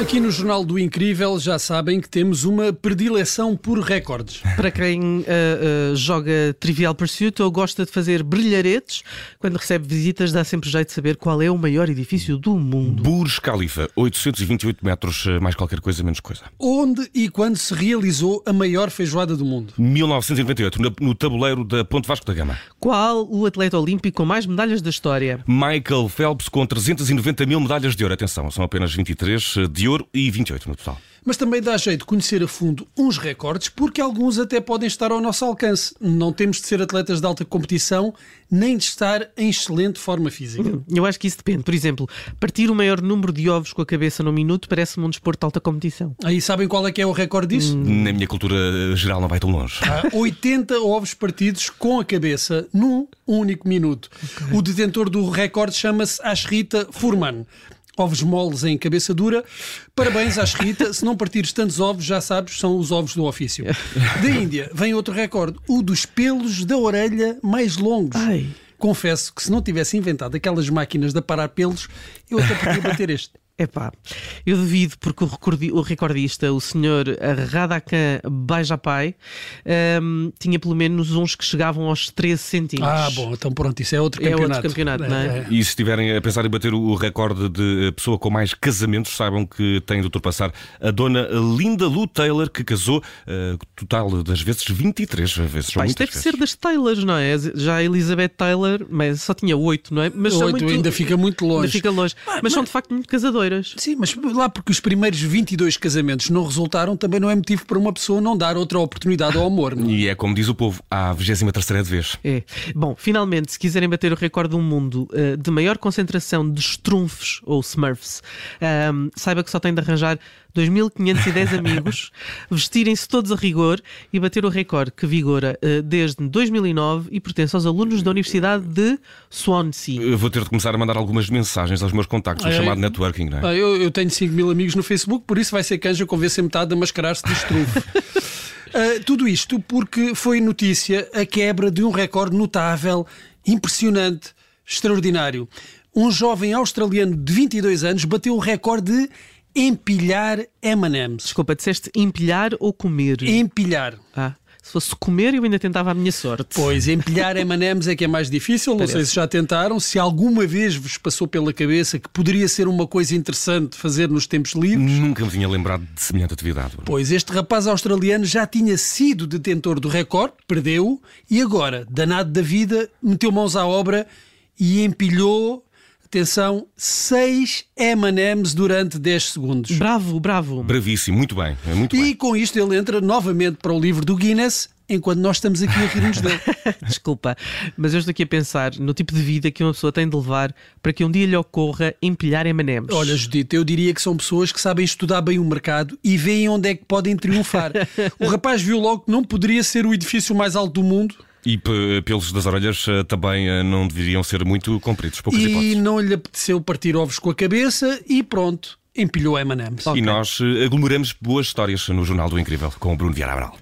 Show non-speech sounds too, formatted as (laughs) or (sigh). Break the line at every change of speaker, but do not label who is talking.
Aqui no Jornal do Incrível já sabem que temos uma predileção por recordes.
Para quem uh, uh, joga Trivial Pursuit ou gosta de fazer brilharetes, quando recebe visitas dá sempre jeito de saber qual é o maior edifício do mundo.
Burj Khalifa, 828 metros, eh, mais qualquer coisa, menos coisa.
Onde e quando se realizou a maior feijoada do mundo?
1998, no, no tabuleiro da Ponte Vasco da Gama.
Qual o atleta olímpico com mais medalhas da história?
Michael Phelps com 390 mil medalhas de ouro. Atenção, são apenas 23 de ouro e 28 no total.
Mas também dá jeito de conhecer a fundo uns recordes, porque alguns até podem estar ao nosso alcance. Não temos de ser atletas de alta competição, nem de estar em excelente forma física.
Eu acho que isso depende. Por exemplo, partir o maior número de ovos com a cabeça num minuto parece-me um desporto de alta competição.
Aí sabem qual é que é o recorde disso?
Hum. Na minha cultura geral não vai tão longe.
Há (laughs) 80 ovos partidos com a cabeça num único minuto. Okay. O detentor do recorde chama-se Ashrita Furman ovos moles em cabeça dura. Parabéns à Rita. Se não partires tantos ovos, já sabes, são os ovos do ofício. Da Índia vem outro recorde, o dos pelos da orelha mais longos. Ai. Confesso que se não tivesse inventado aquelas máquinas de aparar pelos, eu até podia bater este.
Epá, eu duvido porque o, recordista, o senhor Radakan Bajapai, um, tinha pelo menos uns que chegavam aos 13 centímetros.
Ah, bom, então pronto, isso é outro campeonato.
É outro campeonato, não é? é?
E se estiverem a pensar em bater o recorde de pessoa com mais casamentos, saibam que tem de ultrapassar a dona Linda Lou Taylor, que casou uh, total das vezes 23 vezes.
Pá, isto deve vezes. ser das Taylors, não é? Já a Elizabeth Taylor, mas só tinha 8, não é?
Mas 8 muito... ainda fica muito longe.
Ainda fica longe. Mas, mas, são de facto muito casadores.
Sim, mas lá porque os primeiros 22 casamentos não resultaram, também não é motivo para uma pessoa não dar outra oportunidade ao amor. Não?
É? E é como diz o povo, à 23 de vez.
É. Bom, finalmente, se quiserem bater o recorde do mundo uh, de maior concentração de strunfs ou smurfs, um, saiba que só tem de arranjar 2.510 amigos, (laughs) vestirem-se todos a rigor e bater o recorde que vigora uh, desde 2009 e pertence aos alunos da Universidade de Swansea.
Eu vou ter de começar a mandar algumas mensagens aos meus contactos, o é, chamado networking, não é?
Eu, eu tenho 5 mil amigos no Facebook, por isso vai ser canja convencer metade a mascarar-se de estrufo. Uh, (laughs) tudo isto porque foi notícia a quebra de um recorde notável, impressionante, extraordinário. Um jovem australiano de 22 anos bateu o recorde de empilhar M&M's.
Desculpa, disseste empilhar ou comer?
Empilhar.
Ah. Se fosse comer, eu ainda tentava a minha sorte.
Pois, empilhar (laughs) M&M's é que é mais difícil. Não sei se já tentaram. Se alguma vez vos passou pela cabeça que poderia ser uma coisa interessante fazer nos tempos livres.
Nunca me tinha lembrado de semelhante atividade.
Pois, este rapaz australiano já tinha sido detentor do recorde, perdeu e agora, danado da vida, meteu mãos à obra e empilhou atenção, 6 M&M's durante 10 segundos.
Bravo, bravo.
Bravíssimo, muito bem. É muito
e
bem.
com isto ele entra novamente para o livro do Guinness enquanto nós estamos aqui a rir-nos dele. (laughs)
Desculpa, mas eu estou aqui a pensar no tipo de vida que uma pessoa tem de levar para que um dia lhe ocorra empilhar M&M's.
Olha, Judito, eu diria que são pessoas que sabem estudar bem o mercado e veem onde é que podem triunfar. (laughs) o rapaz viu logo que não poderia ser o edifício mais alto do mundo
e pelos das orelhas eh, também eh, não deveriam ser muito compridos, poucas
e
hipóteses.
E não lhe apeteceu partir ovos com a cabeça e pronto, empilhou M&M's.
Okay. E nós eh, aglomeramos boas histórias no Jornal do Incrível com o Bruno Vieira Amaral.